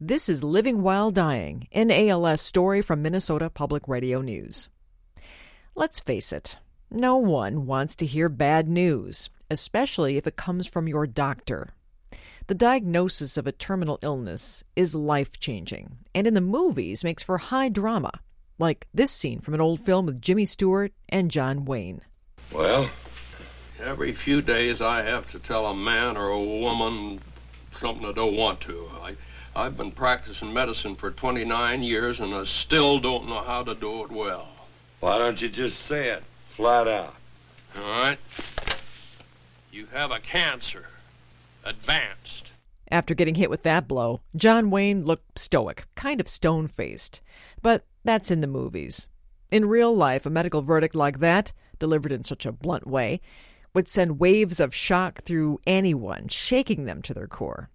This is Living While Dying, an ALS story from Minnesota Public Radio News. Let's face it, no one wants to hear bad news, especially if it comes from your doctor. The diagnosis of a terminal illness is life changing, and in the movies makes for high drama, like this scene from an old film with Jimmy Stewart and John Wayne. Well, Every few days I have to tell a man or a woman something I don't want to. I, I've been practicing medicine for 29 years and I still don't know how to do it well. why don't you just say it flat out? All right? You have a cancer. Advanced. After getting hit with that blow, John Wayne looked stoic, kind of stone faced. But that's in the movies. In real life, a medical verdict like that, delivered in such a blunt way, would send waves of shock through anyone, shaking them to their core.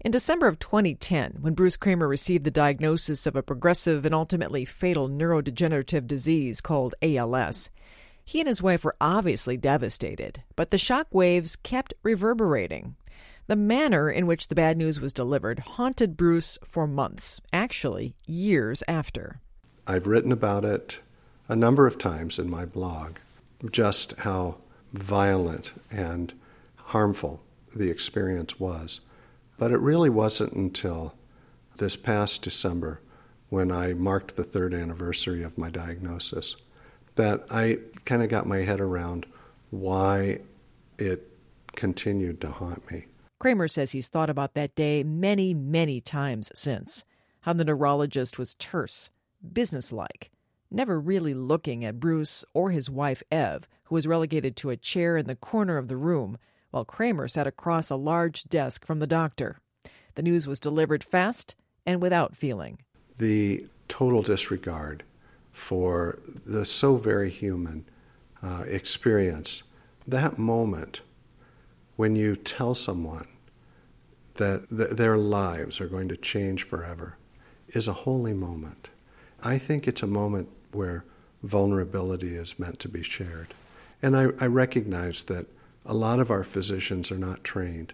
In December of 2010, when Bruce Kramer received the diagnosis of a progressive and ultimately fatal neurodegenerative disease called ALS, he and his wife were obviously devastated, but the shock waves kept reverberating. The manner in which the bad news was delivered haunted Bruce for months, actually, years after. I've written about it a number of times in my blog, just how violent and harmful the experience was. But it really wasn't until this past December, when I marked the third anniversary of my diagnosis, that I kind of got my head around why it continued to haunt me. Kramer says he's thought about that day many, many times since. How the neurologist was terse, businesslike, never really looking at Bruce or his wife Ev, who was relegated to a chair in the corner of the room, while Kramer sat across a large desk from the doctor. The news was delivered fast and without feeling. The total disregard for the so very human uh, experience, that moment when you tell someone that th- their lives are going to change forever, is a holy moment. I think it's a moment where vulnerability is meant to be shared. And I, I recognize that a lot of our physicians are not trained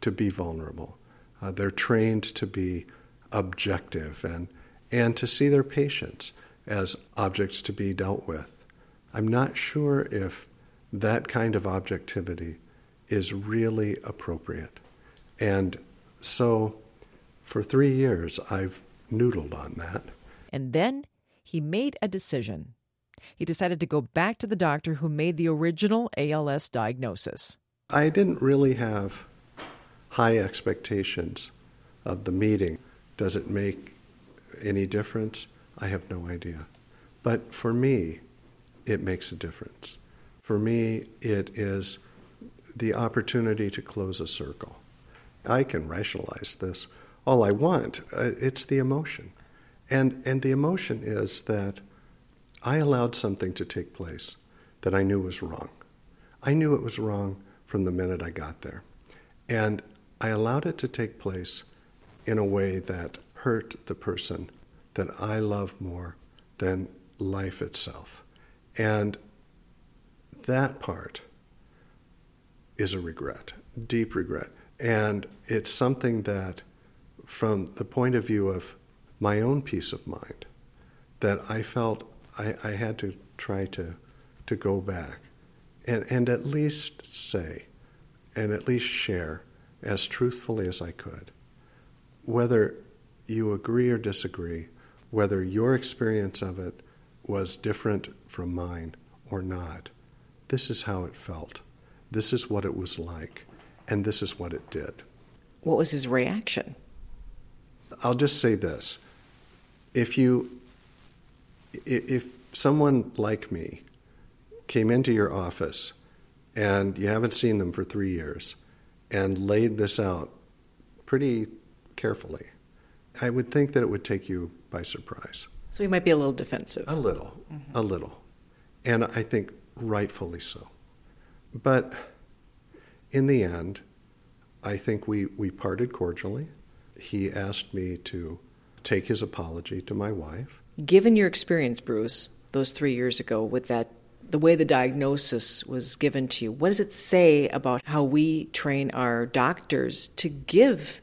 to be vulnerable. Uh, they're trained to be objective and, and to see their patients as objects to be dealt with. I'm not sure if that kind of objectivity is really appropriate. And so for three years, I've noodled on that. And then he made a decision. He decided to go back to the doctor who made the original ALS diagnosis. I didn't really have high expectations of the meeting. Does it make any difference? I have no idea. But for me, it makes a difference. For me, it is the opportunity to close a circle. I can rationalize this all I want. Uh, It's the emotion. And, and the emotion is that I allowed something to take place that I knew was wrong. I knew it was wrong from the minute I got there. And I allowed it to take place in a way that hurt the person that I love more than life itself. And that part is a regret, deep regret. And it's something that, from the point of view of my own peace of mind, that I felt I, I had to try to, to go back and, and at least say and at least share as truthfully as I could. Whether you agree or disagree, whether your experience of it was different from mine or not, this is how it felt. This is what it was like. And this is what it did. What was his reaction? I'll just say this. If you if someone like me came into your office and you haven't seen them for 3 years and laid this out pretty carefully, I would think that it would take you by surprise. So he might be a little defensive. A little, mm-hmm. a little. And I think rightfully so. But in the end, I think we, we parted cordially. He asked me to take his apology to my wife. Given your experience, Bruce, those three years ago with that, the way the diagnosis was given to you, what does it say about how we train our doctors to give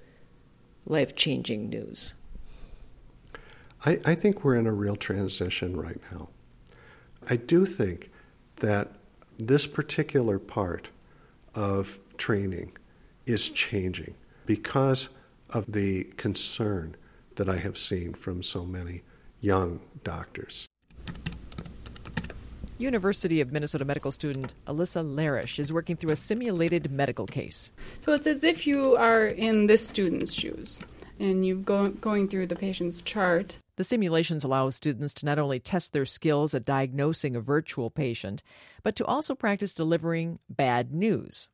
life changing news? I, I think we're in a real transition right now. I do think that this particular part of training is changing because of the concern that I have seen from so many young doctors. University of Minnesota medical student Alyssa Larish is working through a simulated medical case. So it's as if you are in this student's shoes and you're go- going through the patient's chart. The simulations allow students to not only test their skills at diagnosing a virtual patient, but to also practice delivering bad news.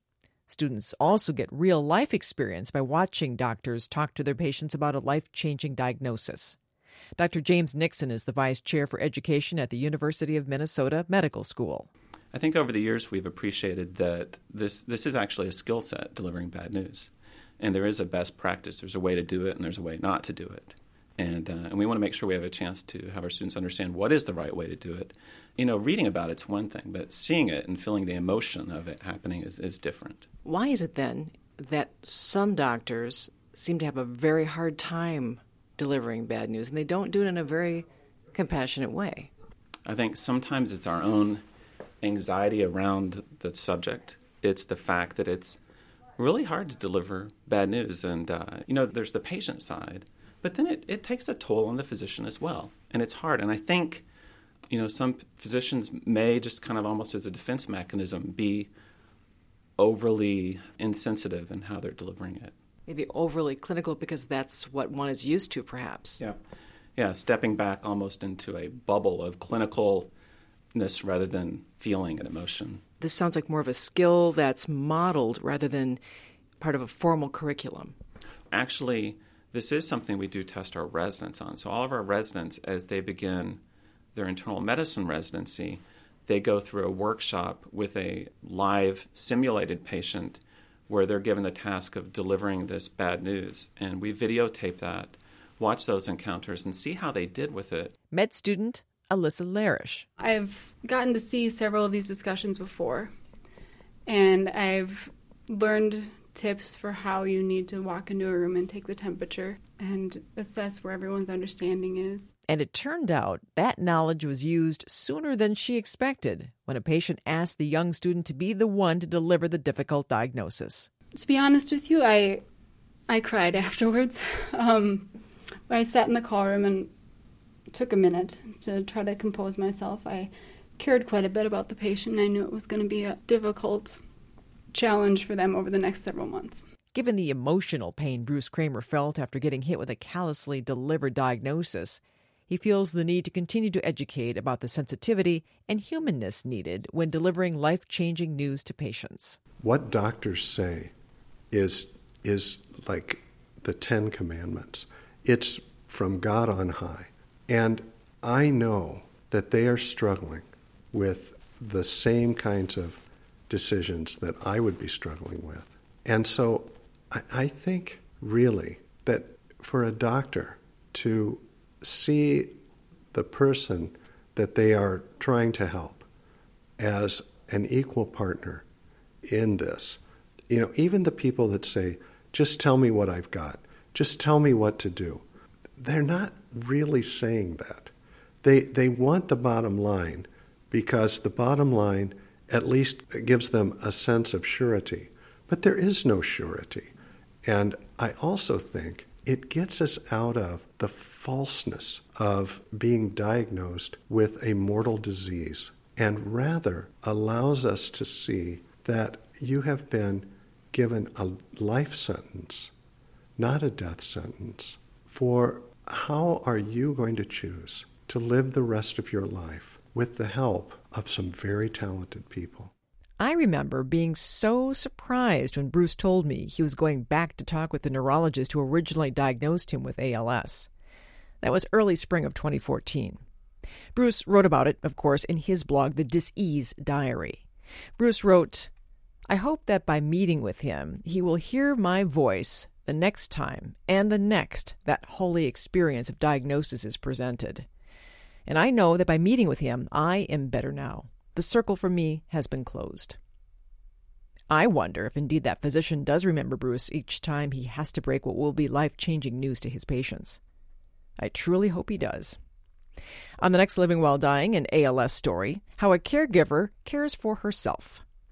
Students also get real life experience by watching doctors talk to their patients about a life changing diagnosis. Dr. James Nixon is the Vice Chair for Education at the University of Minnesota Medical School. I think over the years we've appreciated that this, this is actually a skill set, delivering bad news. And there is a best practice. There's a way to do it, and there's a way not to do it. And, uh, and we want to make sure we have a chance to have our students understand what is the right way to do it. You know, reading about it's one thing, but seeing it and feeling the emotion of it happening is, is different. Why is it then that some doctors seem to have a very hard time delivering bad news, and they don't do it in a very compassionate way. I think sometimes it's our own anxiety around the subject. It's the fact that it's really hard to deliver bad news. And, uh, you know, there's the patient side, but then it, it takes a toll on the physician as well. And it's hard. And I think, you know, some physicians may just kind of almost as a defense mechanism be overly insensitive in how they're delivering it maybe overly clinical because that's what one is used to, perhaps. Yeah. Yeah, stepping back almost into a bubble of clinicalness rather than feeling and emotion. This sounds like more of a skill that's modeled rather than part of a formal curriculum. Actually, this is something we do test our residents on. So, all of our residents, as they begin their internal medicine residency, they go through a workshop with a live simulated patient where they're given the task of delivering this bad news. And we videotape that, watch those encounters, and see how they did with it. Med student Alyssa Larish. I've gotten to see several of these discussions before, and I've learned tips for how you need to walk into a room and take the temperature and assess where everyone's understanding is. And it turned out that knowledge was used sooner than she expected when a patient asked the young student to be the one to deliver the difficult diagnosis. To be honest with you, I I cried afterwards. Um, I sat in the call room and took a minute to try to compose myself. I cared quite a bit about the patient. I knew it was going to be a difficult challenge for them over the next several months. Given the emotional pain Bruce Kramer felt after getting hit with a callously delivered diagnosis, he feels the need to continue to educate about the sensitivity and humanness needed when delivering life changing news to patients. What doctors say is, is like the Ten Commandments, it's from God on high. And I know that they are struggling with the same kinds of decisions that I would be struggling with. And so I, I think really that for a doctor to see the person that they are trying to help as an equal partner in this. You know, even the people that say, just tell me what I've got, just tell me what to do, they're not really saying that. They, they want the bottom line because the bottom line at least gives them a sense of surety. But there is no surety. And I also think it gets us out of the falseness of being diagnosed with a mortal disease and rather allows us to see that you have been given a life sentence, not a death sentence. For how are you going to choose to live the rest of your life with the help of some very talented people? I remember being so surprised when Bruce told me he was going back to talk with the neurologist who originally diagnosed him with ALS. That was early spring of 2014. Bruce wrote about it, of course, in his blog, The Dis Ease Diary. Bruce wrote, I hope that by meeting with him, he will hear my voice the next time and the next that holy experience of diagnosis is presented. And I know that by meeting with him, I am better now. The circle for me has been closed. I wonder if indeed that physician does remember Bruce each time he has to break what will be life changing news to his patients. I truly hope he does. On the next Living While Dying, an ALS story, how a caregiver cares for herself.